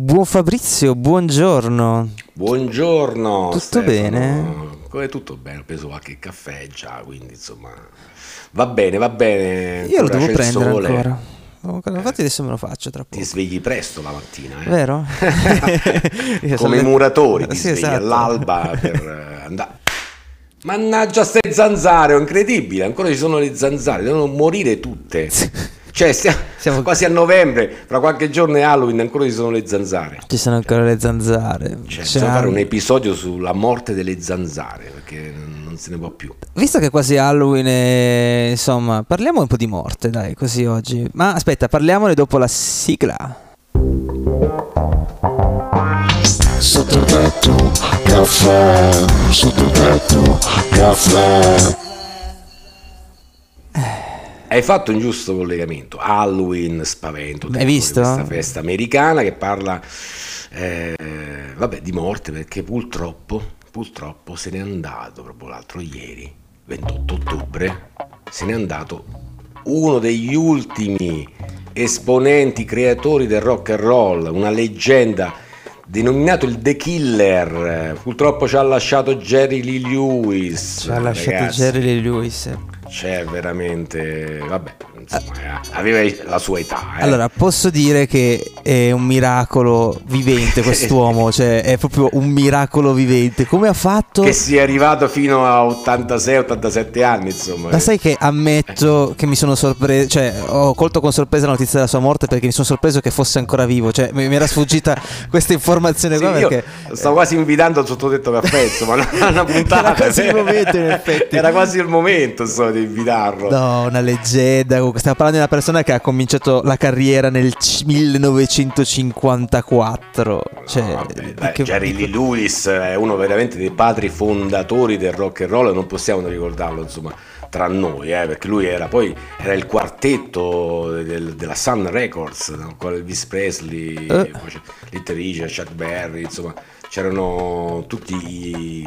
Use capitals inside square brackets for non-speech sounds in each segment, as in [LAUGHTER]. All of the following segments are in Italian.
Buon Fabrizio, buongiorno. Buongiorno. Tutto Stefano. bene? Come tutto bene? Ho preso qualche caffè già, quindi insomma va bene, va bene. Io lo devo prendere sole. ancora. Ancora, Infatti adesso me lo faccio tra Ti poco. svegli presto la mattina, eh? Vero? [LAUGHS] Come i muratori, ti Sì, svegli esatto. all'alba per eh, andare. Mannaggia ste zanzare, è incredibile, ancora ci sono le zanzare, devono morire tutte. [LAUGHS] Cioè, stiamo, Siamo- quasi a novembre, fra qualche giorno è Halloween, ancora ci sono le zanzare. Ci sono ancora le zanzare. Cioè, Cioè, bisogna fare un episodio sulla morte delle zanzare, perché non se ne può più. Visto che è quasi Halloween, e, insomma, parliamo un po' di morte, dai, così oggi. Ma aspetta, parliamone dopo la sigla. Sotto tetto, caffè, sotto tetto, caffè. Hai fatto un giusto collegamento. Halloween, spavento. Hai visto? Questa festa americana che parla eh, vabbè, di morte perché purtroppo, purtroppo se n'è andato proprio l'altro ieri, 28 ottobre, se n'è andato uno degli ultimi esponenti creatori del rock and roll, una leggenda denominato il The Killer. Purtroppo ci ha lasciato Jerry Lee Lewis. Ci ha lasciato ragazzi. Jerry Lee Lewis. C'è veramente, vabbè, insomma, eh, aveva la sua età. eh. Allora, posso dire che è un miracolo vivente quest'uomo, [LAUGHS] cioè è proprio un miracolo vivente. Come ha fatto? che sia arrivato fino a 86-87 anni, insomma. Ma sai che ammetto che mi sono sorpreso, cioè ho colto con sorpresa la notizia della sua morte perché mi sono sorpreso che fosse ancora vivo, cioè mi, era sfuggita [LAUGHS] questa informazione Sì, qua perché stavo quasi invitando il sottodetto caffè, insomma, [LAUGHS] una, puntata. Era quasi il momento, in effetti. Era quasi il momento, insomma, di invitarlo. No, una leggenda. Stiamo parlando di una persona che ha cominciato la carriera nel c- 1954. Cioè, No, vabbè, dai, che- Jerry Lee Lewis è uno veramente dei padri fondatori del rock and roll, non possiamo non ricordarlo, insomma, tra noi, eh, perché lui era poi era il quartetto del- della Sun Records, no? con Elvis Presley, Eh. Little Richard, Chuck Berry, insomma, c'erano tutti i,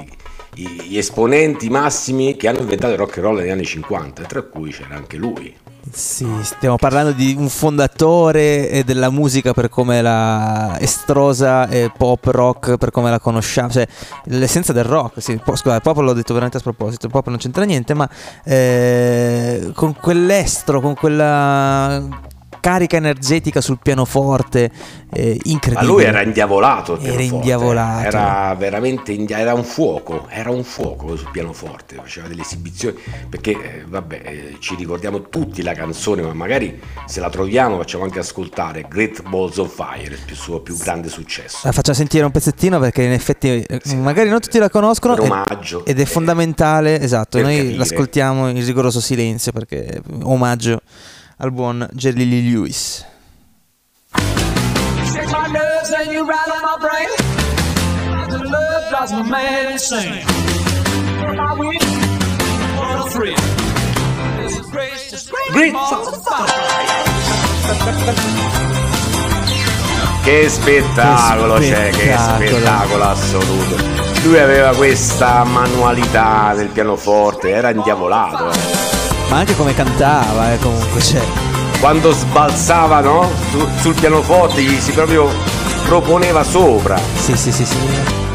i- gli esponenti massimi che hanno inventato il rock and roll negli anni 50, tra cui c'era anche lui. Sì, stiamo parlando di un fondatore della musica per come la estrosa e pop rock per come la conosciamo, cioè l'essenza del rock. Sì, po- scusa, il pop l'ho detto veramente a sproposito, pop non c'entra niente, ma eh, con quell'estro, con quella carica energetica sul pianoforte eh, Ma incredibile. lui era indiavolato. Era indiavolato. Era veramente india- era un fuoco. Era un fuoco sul pianoforte. Faceva delle esibizioni. Perché, eh, vabbè, eh, ci ricordiamo tutti la canzone, ma magari se la troviamo facciamo anche ascoltare Great Balls of Fire, il suo più grande successo. La faccio sentire un pezzettino perché in effetti eh, magari non tutti la conoscono ed- omaggio. ed è Eh, fondamentale, esatto, noi capire. l'ascoltiamo in rigoroso silenzio perché un omaggio al buon Jerry Lee Lewis. Che spettacolo Che c'è, che spettacolo. spettacolo assoluto. Lui aveva questa manualità del pianoforte, era indiavolato. eh. Ma anche come cantava, eh, comunque, cioè, quando sbalzava no? Su- sul pianoforte gli si proprio proponeva sopra sì, sì, sì, sì. Mine.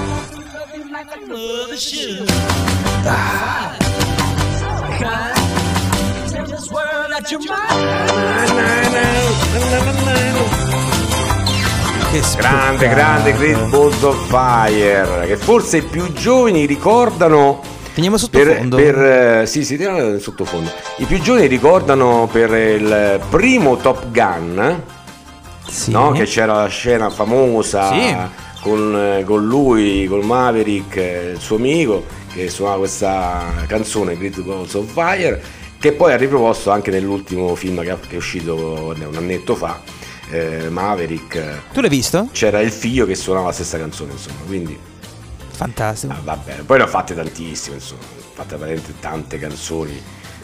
Che grande grande Great Balls of Fire che forse i più giovani ricordano Finiamo per, sottofondo. per eh, sì sì teniamo sottofondo i più giovani ricordano per il primo Top Gun Sì. no? che c'era la scena famosa Sì. con, eh, con lui, con Maverick, eh, il suo amico, che suonava questa canzone Great Balls of Fire, che poi ha riproposto anche nell'ultimo film che, è uscito un annetto fa, eh, Maverick. Tu l'hai visto? C'era il figlio che suonava la stessa canzone, insomma, quindi Fantastico. ah, va bene. Poi ne ho fatte tantissime, insomma, ho fatte veramente tante canzoni.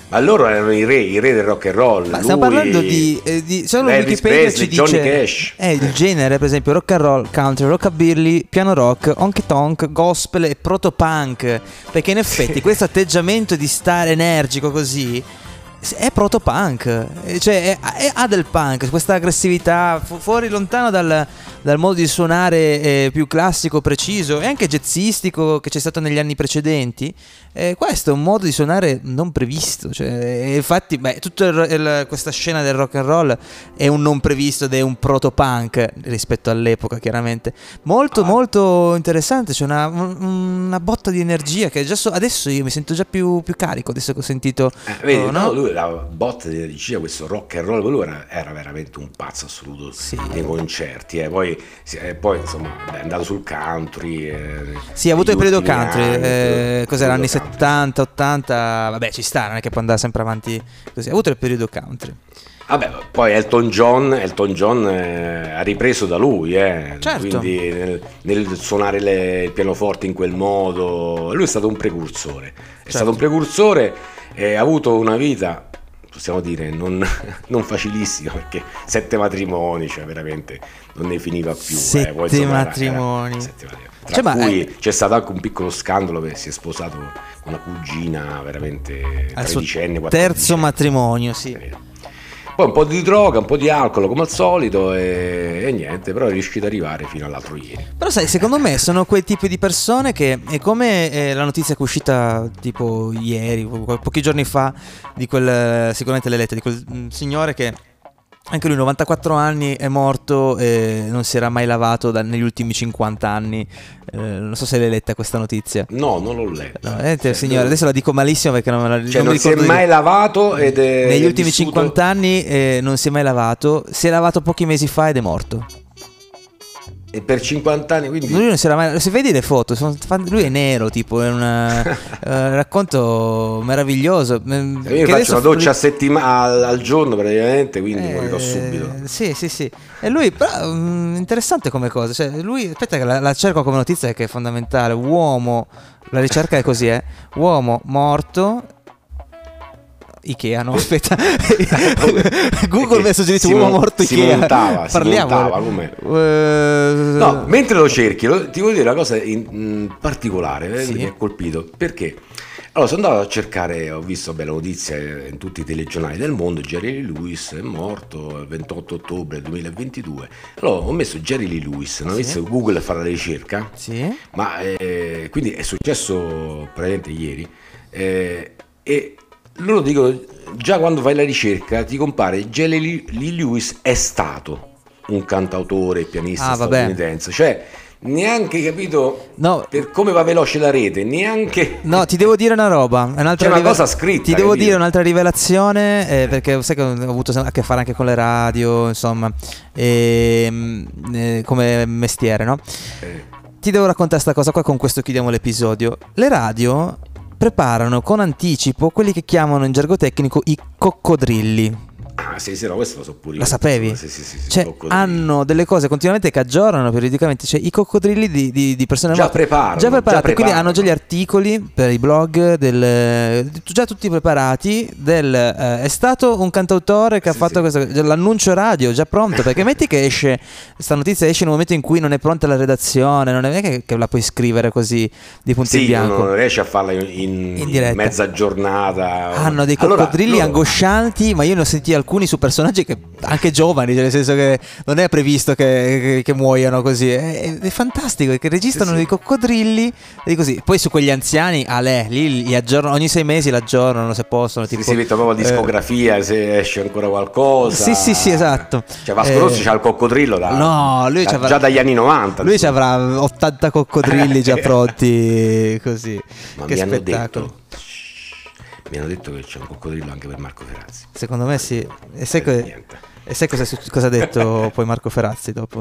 Ma loro erano i re, i re del rock and roll. Ma stiamo parlando di, eh, di solo Elvis Wikipedia Presley, ci Johnny dice Cash. eh, il genere, per esempio rock and roll, country, rockabilly, piano rock, honky tonk, gospel e proto punk. Perché in effetti questo atteggiamento di stare energico così è proto punk, cioè è, è- ha del punk, questa aggressività fu- fuori lontano dal- dal modo di suonare eh, più classico, preciso e anche jazzistico che c'è stato negli anni precedenti, eh, questo è un modo di suonare non previsto. Cioè, e infatti, beh, tutta questa scena del rock and roll è un non previsto ed è un proto-punk rispetto all'epoca, chiaramente. Molto, molto interessante. C'è una, un- una botta di energia che già so- adesso io mi sento già più, più carico. Adesso che ho sentito. Eh, vedi, oh, no, no? lui la botta di energia, questo rock and roll, lui era, era veramente un pazzo assoluto Sì. nei concerti. eh. Poi, si- eh, poi, insomma, è andato sul country. eh, Sì, ha avuto il periodo country, anni, eh, cos'era, anni country. 70, 80, vabbè ci sta, non è che può andare sempre avanti così, ha avuto il periodo country. Vabbè, poi Elton John, Elton John eh, ha ripreso da lui, eh, Certo. quindi nel, nel suonare le- il pianoforte in quel modo, lui è stato un precursore, è Certo. stato un precursore e ha avuto una vita, possiamo dire, non, [LAUGHS] non facilissima, perché sette matrimoni, cioè veramente non ne finiva più. Sette eh, insomma, era- matrimoni. era- sette matrimoni. Tra Cioè, cui è- c'è stato anche un piccolo scandalo perché si è sposato con una cugina veramente tredicenne, terzo matrimonio, sì. Poi un po' di droga, un po' di alcol come al solito e, e niente, però è riuscito ad arrivare fino all'altro ieri. Però sai, secondo me sono quei tipi di persone che è come eh, la notizia che è uscita tipo ieri, po- pochi giorni fa, di quel, sicuramente l'hai letta, di quel mm, signore che anche lui 94 anni è morto e non si era mai lavato da- negli ultimi 50 anni. Eh, non so se l'hai letta questa notizia. No, non l'ho letto. No, eh, Cioè, signore, lui- adesso la dico malissimo perché non me la cioè, non non si è ricordo di- mai lavato ed è Negli ultimi vissuto- 50 anni eh, non si è mai lavato, si è lavato pochi mesi fa ed è morto. E per 50 anni, quindi... Lui non si era mai. Se vedi le foto, sono lui è nero, tipo, è un [LAUGHS] eh, racconto meraviglioso. Io che mi faccio una doccia a settima- al, al giorno praticamente, quindi Eh, morirò subito. Sì, sì, sì. E lui, però, mm, interessante come cosa. Cioè, lui, aspetta, che la, la cerco come notizia che è fondamentale. Uomo, la ricerca è così, eh. Uomo morto. Ikea, no, aspetta. [LAUGHS] Google mi ha suggerito uomo mon- morto si Ikea. montava, Parliamo. montava? Eh, No, mentre lo cerchi, lo- ti voglio dire una cosa in, in particolare eh, Sì. che mi ha colpito. Perché? Allora, sono andato a cercare, ho visto beh, la notizia in tutti i telegiornali del mondo, Jerry Lee Lewis è morto il 28 ottobre 2022. Allora, ho messo Jerry Lee Lewis, non ho Sì. visto Google a fare la ricerca, Sì. ma eh, quindi è successo praticamente ieri. eh, e loro dicono, già quando fai la ricerca ti compare Jerry Lee Lewis è stato un cantautore e pianista Ah, vabbè. statunitense. Cioè, neanche capito No. per come va veloce la rete, neanche... No, ti devo dire una roba. Un'altra C'è una rive- cosa scritta, Ti devo capito? dire un'altra rivelazione. eh, perché sai che ho avuto a che fare anche con le radio, insomma, ehm, eh, come mestiere, no? Eh, Ti devo raccontare questa cosa qua. Con questo chiudiamo l'episodio. Le radio preparano con anticipo quelli che chiamano in gergo tecnico i coccodrilli. Ah, sì, sì, no, questo lo so pure io. La sapevi? Sì, sì, sì, sì, Cioè, hanno delle cose continuamente che aggiornano periodicamente. Cioè, i coccodrilli di, di- di persone Già morte. preparano, Già preparati. già quindi preparano. hanno già gli articoli per i blog, del, già tutti preparati. Del, eh, è stato un cantautore che ha fatto questo. L'annuncio radio già pronto. [LAUGHS] Perché metti che esce, questa notizia esce in un momento in cui non è pronta la redazione. Non è che, che la puoi scrivere così di punto in bianco. non riesce a farla in, in- In mezza giornata. Hanno dei Allora, coccodrilli loro- angoscianti, ma io ne ho sentiti alcuni su personaggi che anche giovani, cioè nel senso che non è previsto che, che- che muoiano così. È, è fantastico che registrano Sì, sì. dei coccodrilli e così. Poi su quegli anziani, a lei, lì li aggiornano ogni sei mesi l'aggiornano se possono. Sì, Tipo, si vede proprio la eh, discografia, se esce ancora qualcosa. Sì, sì, sì, esatto. Cioè Vasco Eh, Rossi c'ha il coccodrillo da, No, lui da- già dagli anni 90. Lui ci avrà 80 coccodrilli già [LAUGHS] pronti così. Ma che spettacolo. detto mi hanno detto che c'è un coccodrillo anche per Marco Ferazzi. Secondo me sì. E sai, co- niente. e sai cosa, cosa ha detto [LAUGHS] poi Marco Ferazzi dopo?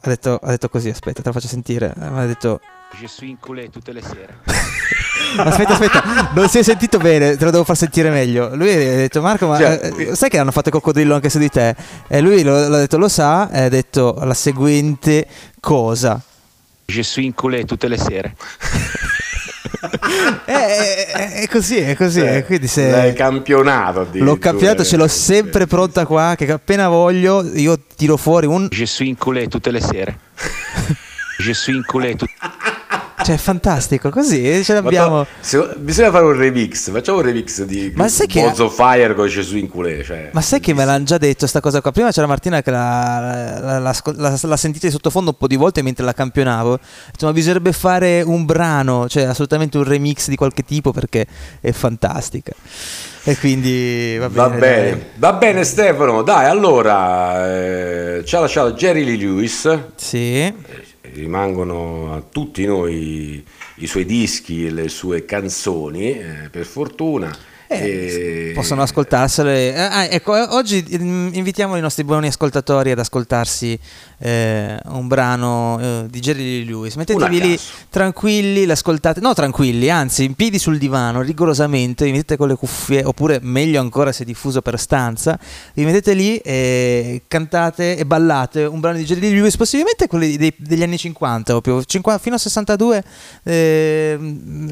Ha detto, ha detto così, aspetta, te lo faccio sentire. Eh, Ha detto... Je suis inculé tutte le sere. [LAUGHS] Aspetta, aspetta, non si è sentito bene, te lo devo far sentire meglio. Lui ha detto, Marco, ma Cioè, eh, sai che hanno fatto il coccodrillo anche su di te? E lui lo- l'ha detto, lo sa, e ha detto la seguente cosa. Je suis inculé tutte le sere. [LAUGHS] [LAUGHS] Eh, è, è- è così, è così. Cioè, eh, quindi se... l'hai campionato L'ho campionato, ce l'ho sempre pronta qua, che appena voglio io tiro fuori un... Je suis inculé tutte le sere. [LAUGHS] Je suis inculé tutte Cioè, è fantastico, così ce l'abbiamo. to- bisogna fare un remix. Facciamo un remix di Ma sai che- of Fire con Gesù in culé. Cioè, Ma sai che me l'hanno già detto sta cosa qua? Prima c'era Martina che l'ha, l'ha- l'ha l'ha- sentita di sottofondo un po' di volte mentre la campionavo. Ho detto, ma bisognerebbe fare un brano, cioè assolutamente un remix di qualche tipo perché è fantastica. E quindi va bene. Va dai. bene, va bene Stefano, dai allora eh, ci ha lasciato Jerry Lee Lewis, Sì. Rimangono a tutti noi i suoi dischi e le sue canzoni, eh, per fortuna. Eh, E- Possono ascoltarsele. Eh, ah, ecco, eh, oggi mm, invitiamo i nostri buoni ascoltatori ad ascoltarsi eh, un brano eh, di Jerry Lewis. Mettetevi lì tranquilli, l'ascoltate. No, tranquilli, anzi, in piedi sul divano, rigorosamente. Vi mettete con le cuffie, oppure meglio ancora se diffuso per stanza. Vi mettete lì e cantate e ballate un brano di Jerry Lewis, possibilmente quelli dei- degli anni 50, proprio 50 fino a 62. eh,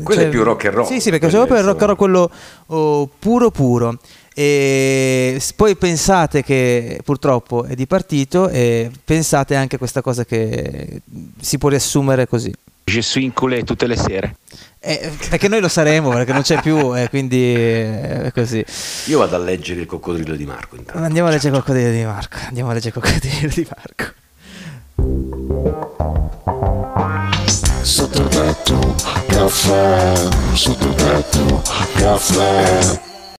Quello è più rock and roll, Sì, sì, perché c'è proprio il rock and roll quello oh, puro puro. E poi pensate che purtroppo è dipartito e pensate anche a questa cosa che si può riassumere così. Suis in culé tutte le sere. Eh, perché noi lo saremo, perché non c'è più, e quindi eh, è così. Io vado a leggere il coccodrillo di Marco intanto. Andiamo a leggere qualcosa di Marco. Andiamo a leggere qualcosa di Marco. sou teu gato, café, sou teu gato, café.